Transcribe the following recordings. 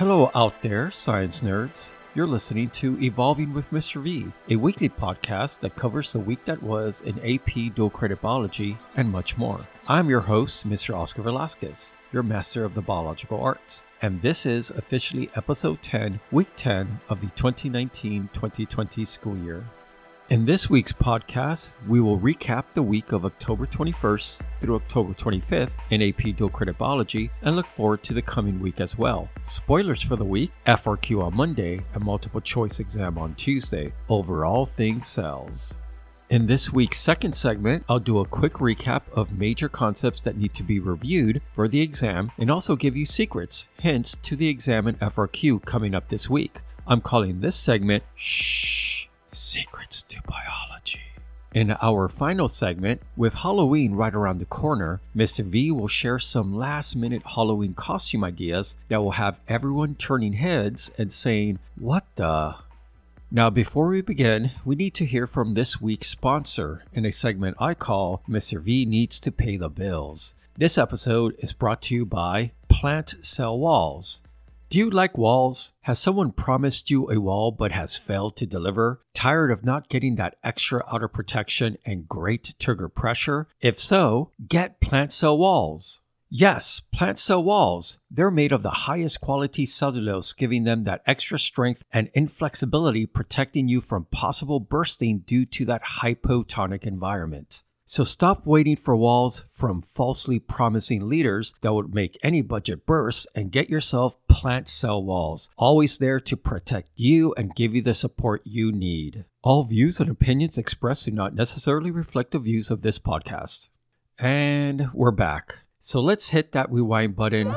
Hello, out there, science nerds. You're listening to Evolving with Mr. V, a weekly podcast that covers the week that was in AP dual credit biology and much more. I'm your host, Mr. Oscar Velasquez, your master of the biological arts, and this is officially episode 10, week 10 of the 2019 2020 school year. In this week's podcast, we will recap the week of October 21st through October 25th in AP Dual Credit Biology and look forward to the coming week as well. Spoilers for the week FRQ on Monday and multiple choice exam on Tuesday over all things cells. In this week's second segment, I'll do a quick recap of major concepts that need to be reviewed for the exam and also give you secrets, hints to the exam and FRQ coming up this week. I'm calling this segment Shh Secrets to Biology. In our final segment, with Halloween right around the corner, Mr. V will share some last minute Halloween costume ideas that will have everyone turning heads and saying, What the? Now, before we begin, we need to hear from this week's sponsor in a segment I call Mr. V Needs to Pay the Bills. This episode is brought to you by Plant Cell Walls. Do you like walls? Has someone promised you a wall but has failed to deliver? Tired of not getting that extra outer protection and great turgor pressure? If so, get plant cell walls. Yes, plant cell walls. They're made of the highest quality cellulose, giving them that extra strength and inflexibility, protecting you from possible bursting due to that hypotonic environment. So stop waiting for walls from falsely promising leaders that would make any budget burst and get yourself plant cell walls, always there to protect you and give you the support you need. All views and opinions expressed do not necessarily reflect the views of this podcast. And we're back. So let's hit that rewind button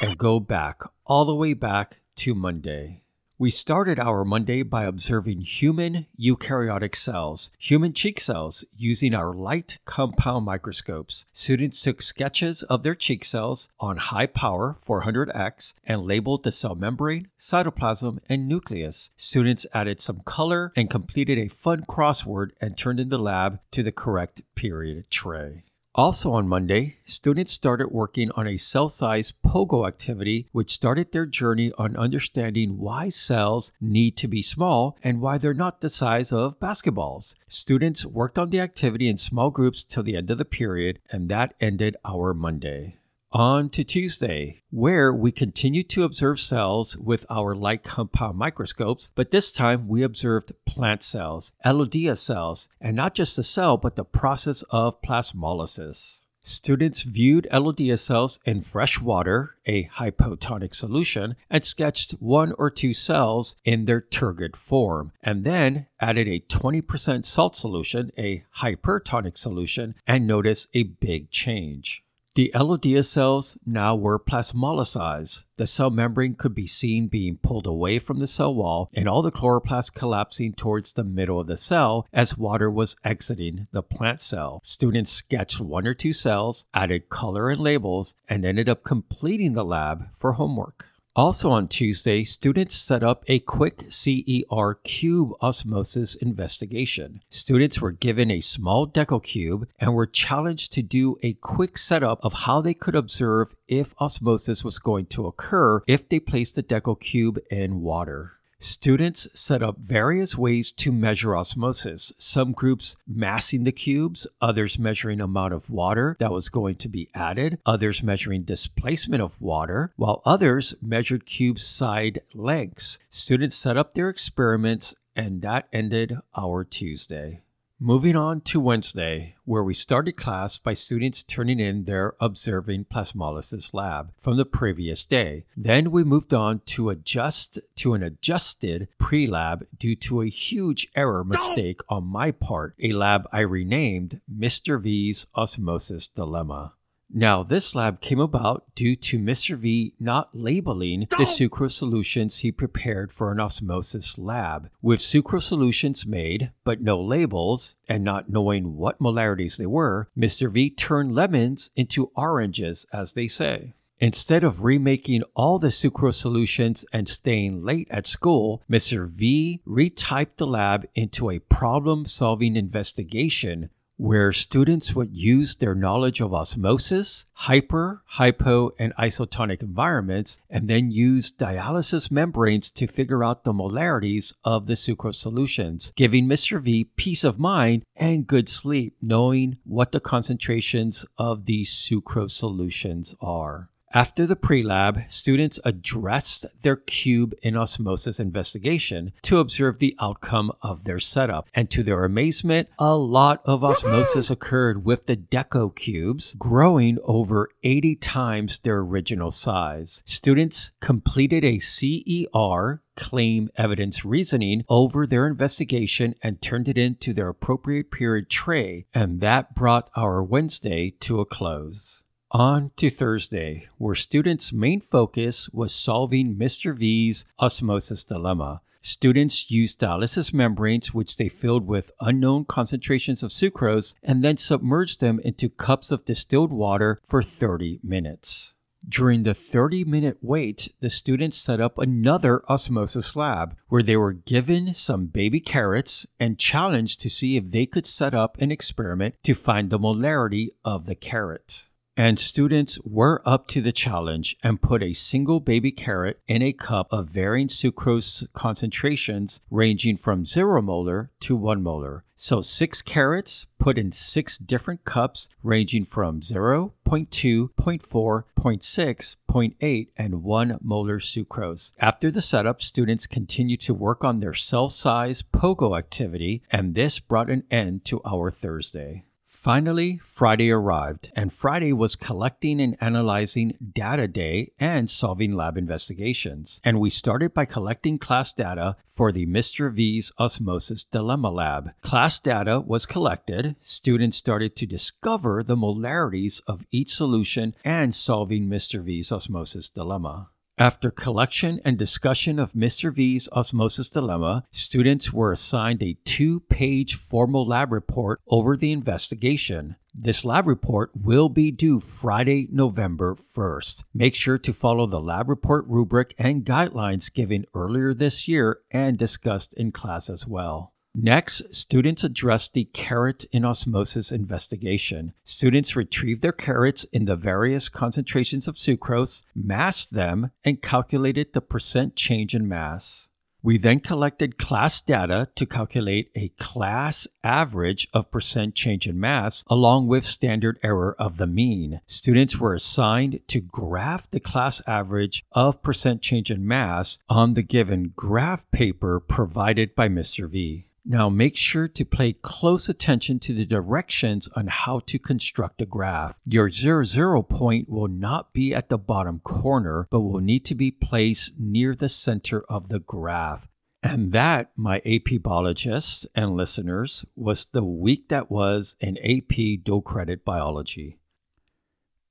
and go back, all the way back to Monday. We started our Monday by observing human eukaryotic cells, human cheek cells, using our light compound microscopes. Students took sketches of their cheek cells on high power 400x and labeled the cell membrane, cytoplasm, and nucleus. Students added some color and completed a fun crossword and turned in the lab to the correct period tray. Also on Monday, students started working on a cell size POGIL activity, which started their journey on understanding why cells need to be small and why they're not the size of basketballs. Students worked on the activity in small groups till the end of the period, and that ended our Monday. On to Tuesday, where we continue to observe cells with our light compound microscopes, but this time we observed plant cells, Elodea cells, and not just the cell, but the process of plasmolysis. Students viewed Elodea cells in fresh water, a hypotonic solution, and sketched one or two cells in their turgid form, and then added a 20% salt solution, a hypertonic solution, and noticed a big change. The Elodea cells now were plasmolyzed. The cell membrane could be seen being pulled away from the cell wall and all the chloroplast collapsing towards the middle of the cell as water was exiting the plant cell. Students sketched one or two cells, added color and labels, and ended up completing the lab for homework. Also on Tuesday, students set up a quick CER cube osmosis investigation. Students were given a small deco cube and were challenged to do a quick setup of how they could observe if osmosis was going to occur if they placed the deco cube in water. Students set up various ways to measure osmosis, some groups massing the cubes, others measuring amount of water that was going to be added, others measuring displacement of water, while others measured cube side lengths. Students set up their experiments and that ended our Tuesday. Moving on to Wednesday, where we started class by students turning in their observing plasmolysis lab from the previous day. Then we moved on to adjust to an adjusted pre-lab due to a huge error mistake on my part, a lab I renamed Mr. V's Osmosis Dilemma. Now, this lab came about due to Mr. V not labeling the sucrose solutions he prepared for an osmosis lab. With sucrose solutions made, but no labels, and not knowing what molarities they were, Mr. V turned lemons into oranges, as they say. Instead of remaking all the sucrose solutions and staying late at school, Mr. V retyped the lab into a problem solving investigation where students would use their knowledge of osmosis, hyper, hypo, and isotonic environments, and then use dialysis membranes to figure out the molarities of the sucrose solutions, giving Mr. V peace of mind and good sleep, knowing what the concentrations of these sucrose solutions are. After the pre-lab, students addressed their cube in osmosis investigation to observe the outcome of their setup. And to their amazement, a lot of osmosis occurred with the deco cubes, growing over 80 times their original size. Students completed a CER claim evidence reasoning over their investigation and turned it into their appropriate period tray, and that brought our Wednesday to a close. On to Thursday, where students' main focus was solving Mr. V's osmosis dilemma. Students used dialysis membranes, which they filled with unknown concentrations of sucrose, and then submerged them into cups of distilled water for 30 minutes. During the 30 minute wait, the students set up another osmosis lab where they were given some baby carrots and challenged to see if they could set up an experiment to find the molarity of the carrot and students were up to the challenge and put a single baby carrot in a cup of varying sucrose concentrations ranging from 0 molar to 1 molar. So, six carrots put in six different cups ranging from 0, 0.2, 0.4, 0.6, 0.8, and 1 molar sucrose. After the setup, students continued to work on their cell size POGIL activity, and this brought an end to our Thursday. Finally, Friday arrived, and Friday was collecting and analyzing data day and solving lab investigations. And we started by collecting class data for the Mr. V's Osmosis Dilemma Lab. Class data was collected, students started to discover the molarities of each solution and solving Mr. V's Osmosis Dilemma. After collection and discussion of Mr. V's osmosis dilemma, students were assigned a two page formal lab report over the investigation. This lab report will be due Friday, November 1st. Make sure to follow the lab report rubric and guidelines given earlier this year and discussed in class as well. Next, students addressed the carrot in osmosis investigation. Students retrieved their carrots in the various concentrations of sucrose, massed them, and calculated the percent change in mass. We then collected class data to calculate a class average of percent change in mass along with standard error of the mean. Students were assigned to graph the class average of percent change in mass on the given graph paper provided by Mr. V. Now make sure to pay close attention to the directions on how to construct a graph. Your 0, 0 point will not be at the bottom corner, but will need to be placed near the center of the graph. And that, my AP biologists and listeners, was the week that was in AP dual credit biology.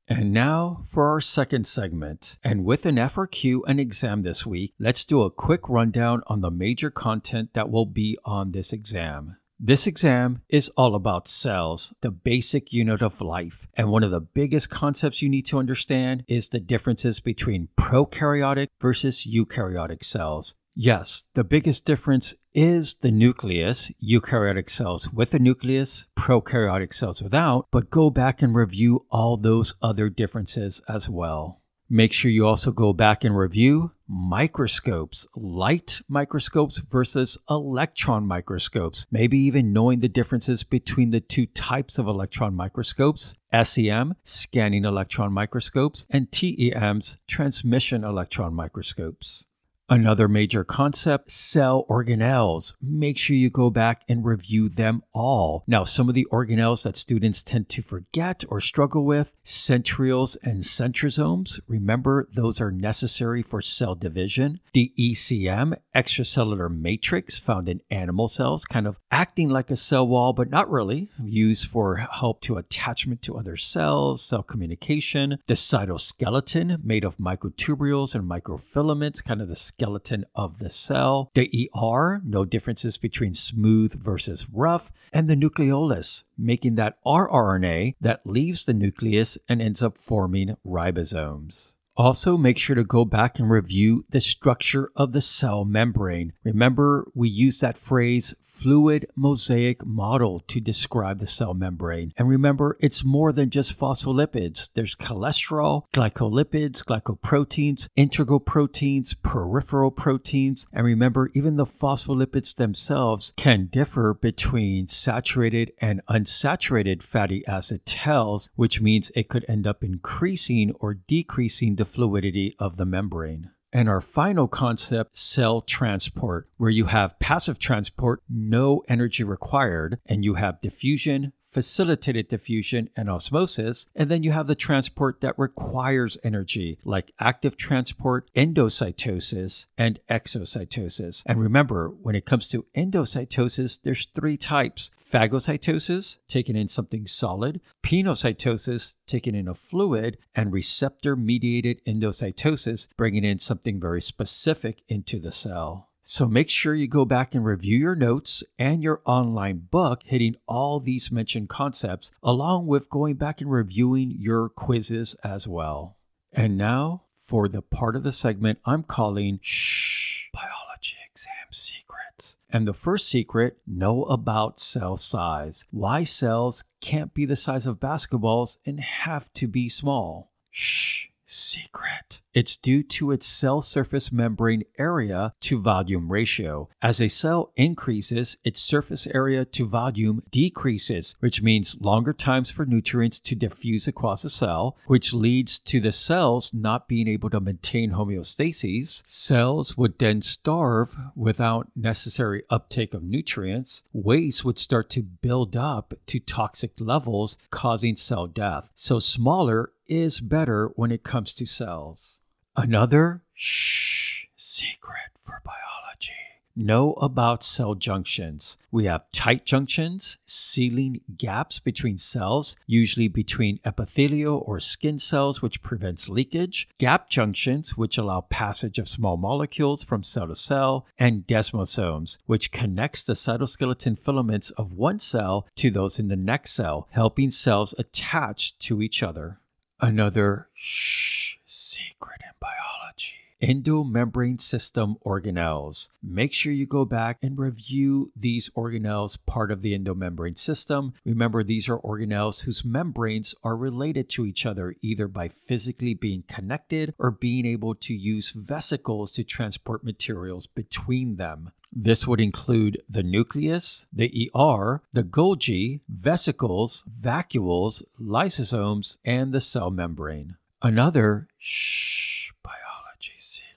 And now for our second segment. And with an FRQ and exam this week, let's do a quick rundown on the major content that will be on this exam. This exam is all about cells, the basic unit of life. And one of the biggest concepts you need to understand is the differences between prokaryotic versus eukaryotic cells. Yes, the biggest difference is the nucleus, eukaryotic cells with a nucleus, prokaryotic cells without, but go back and review all those other differences as well. Make sure you also go back and review microscopes, light microscopes versus electron microscopes, maybe even knowing the differences between the two types of electron microscopes, SEM, scanning electron microscopes, and TEMs, transmission electron microscopes. Another major concept, cell organelles. Make sure you go back and review them all. Now, some of the organelles that students tend to forget or struggle with, centrioles and centrosomes. Remember, those are necessary for cell division. The ECM, extracellular matrix found in animal cells, kind of acting like a cell wall, but not really, used for help to attachment to other cells, cell communication. The cytoskeleton, made of microtubules and microfilaments, kind of the skeleton of the cell. The ER, no differences between smooth versus rough, and the nucleolus, making that rRNA that leaves the nucleus and ends up forming ribosomes. Also, make sure to go back and review the structure of the cell membrane. Remember, we use that phrase fluid mosaic model to describe the cell membrane. And remember, it's more than just phospholipids. There's cholesterol, glycolipids, glycoproteins, integral proteins, peripheral proteins. And remember, even the phospholipids themselves can differ between saturated and unsaturated fatty acid tails, which means it could end up increasing or decreasing the fluidity of the membrane. And our final concept, cell transport, where you have passive transport, no energy required, and you have diffusion, facilitated diffusion and osmosis. And then you have the transport that requires energy, like active transport, endocytosis, and exocytosis. And remember, when it comes to endocytosis, there's three types phagocytosis, taking in something solid, pinocytosis, taking in a fluid, and receptor mediated endocytosis, bringing in something very specific into the cell. So make sure you go back and review your notes and your online book, hitting all these mentioned concepts, along with going back and reviewing your quizzes as well. And now for the part of the segment I'm calling Shh Biology Exam Secrets. And the first secret know about cell size. Why cells can't be the size of basketballs and have to be small. Shh secret. It's due to its cell surface membrane area to volume ratio. As a cell increases, its surface area to volume decreases, which means longer times for nutrients to diffuse across a cell, which leads to the cells not being able to maintain homeostasis. Cells would then starve without necessary uptake of nutrients. Waste would start to build up to toxic levels, causing cell death. So smaller is better when it comes to cells. Another shh secret for biology. Know about cell junctions. We have tight junctions, sealing gaps between cells, usually between epithelial or skin cells, which prevents leakage, gap junctions, which allow passage of small molecules from cell to cell, and desmosomes, which connects the cytoskeleton filaments of one cell to those in the next cell, helping cells attach to each other. Another shh secret in biology. Endomembrane system organelles. Make sure you go back and review these organelles part of the endomembrane system. Remember, these are organelles whose membranes are related to each other either by physically being connected or being able to use vesicles to transport materials between them. This would include the nucleus, the ER, the Golgi, vesicles, vacuoles, lysosomes, and the cell membrane. Another shh biology secret.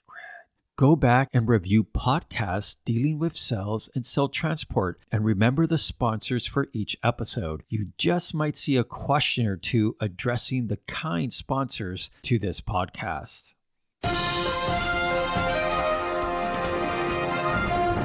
Go back and review podcasts dealing with cells and cell transport and remember the sponsors for each episode. You just might see a question or two addressing the kind sponsors to this podcast.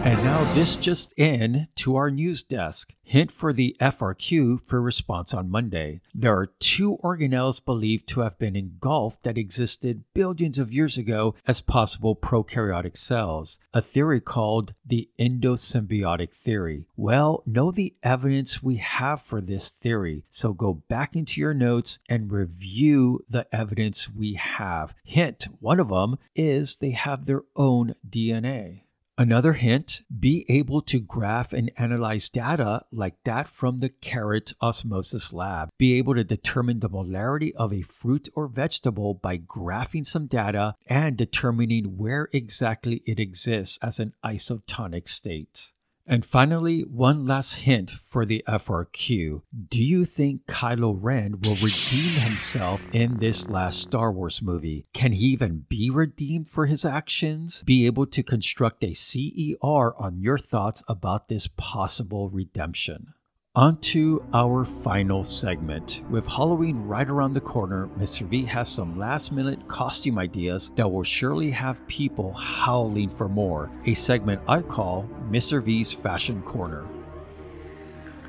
And now this just in to our news desk. Hint for the FRQ for response on Monday. There are two organelles believed to have been engulfed that existed billions of years ago as possible prokaryotic cells, a theory called the endosymbiotic theory. Well, know the evidence we have for this theory, so go back into your notes and review the evidence we have. Hint, one of them is they have their own DNA. Another hint be able to graph and analyze data like that from the carrot osmosis lab. Be able to determine the molarity of a fruit or vegetable by graphing some data and determining where exactly it exists as an isotonic state. And finally, one last hint for the FRQ. Do you think Kylo Ren will redeem himself in this last Star Wars movie? Can he even be redeemed for his actions? Be able to construct a CER on your thoughts about this possible redemption. On to our final segment. With Halloween right around the corner, Mr. V has some last minute costume ideas that will surely have people howling for more. A segment I call Mr. V's Fashion Corner.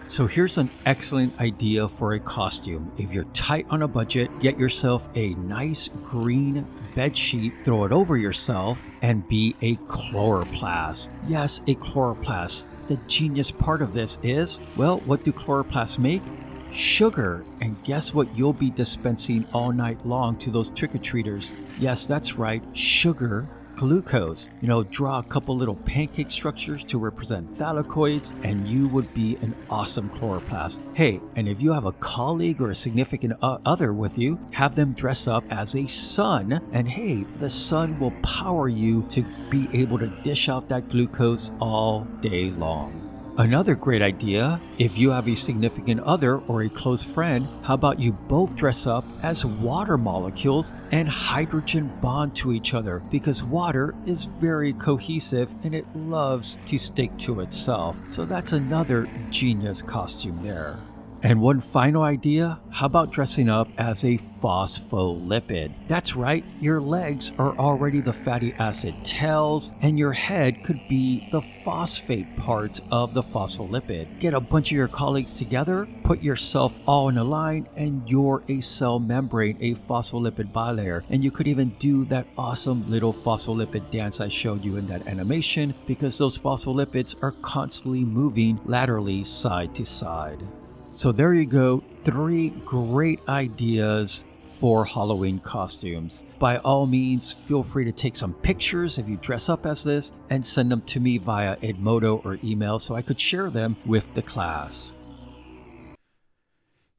So here's an excellent idea for a costume. If you're tight on a budget, get yourself a nice green bed sheet, throw it over yourself, and be a chloroplast. Yes, a chloroplast the genius part of this is well, what do chloroplasts make? sugar. And guess what you'll be dispensing all night long to those trick or treaters? Yes, that's right, sugar glucose. You know, draw a couple little pancake structures to represent thylakoids, and you would be an awesome chloroplast. Hey, and if you have a colleague or a significant other with you, have them dress up as a sun, and hey, the sun will power you to be able to dish out that glucose all day long. Another great idea if you have a significant other or a close friend, how about you both dress up as water molecules and hydrogen bond to each other because water is very cohesive and it loves to stick to itself. So that's another genius costume there. And one final idea how about dressing up as a phospholipid? That's right, your legs are already the fatty acid tails, and your head could be the phosphate part of the phospholipid. Get a bunch of your colleagues together, put yourself all in a line, and you're a cell membrane, a phospholipid bilayer. And you could even do that awesome little phospholipid dance I showed you in that animation because those phospholipids are constantly moving laterally side to side. So there you go, three great ideas for Halloween costumes. By all means, feel free to take some pictures if you dress up as this and send them to me via Edmodo or email so I could share them with the class.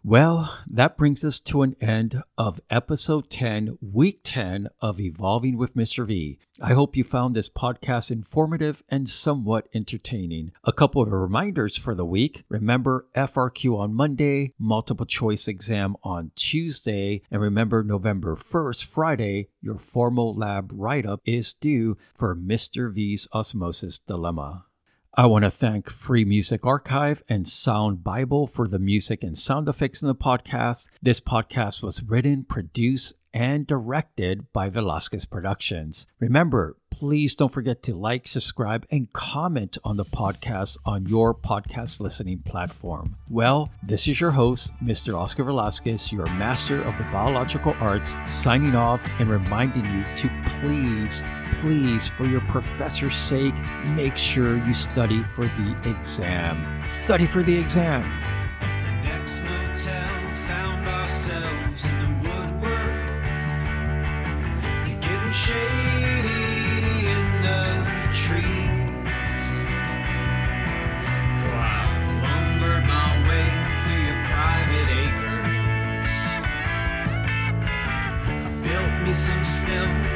Well, that brings us to an end of episode 10, week 10 of Evolving with Mr. V. I hope you found this podcast informative and somewhat entertaining. A couple of reminders for the week. Remember FRQ on Monday, multiple choice exam on Tuesday, and remember November 1st, Friday, your formal lab write up is due for Mr. V's osmosis dilemma. I want to thank Free Music Archive and Sound Bible for the music and sound effects in the podcast. This podcast was written, produced, and directed by Velasquez Productions. Remember, please don't forget to like, subscribe, and comment on the podcast on your podcast listening platform. Well, this is your host, Mr. Oscar Velasquez, your master of the biological arts, signing off and reminding you to please, please, for your professor's sake, make sure you study for the exam. Study for the exam. Sometimes